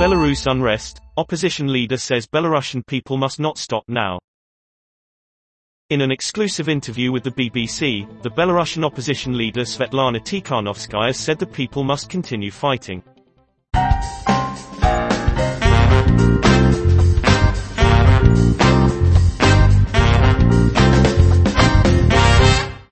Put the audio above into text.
Belarus unrest, opposition leader says Belarusian people must not stop now. In an exclusive interview with the BBC, the Belarusian opposition leader Svetlana Tikhanovskaya said the people must continue fighting.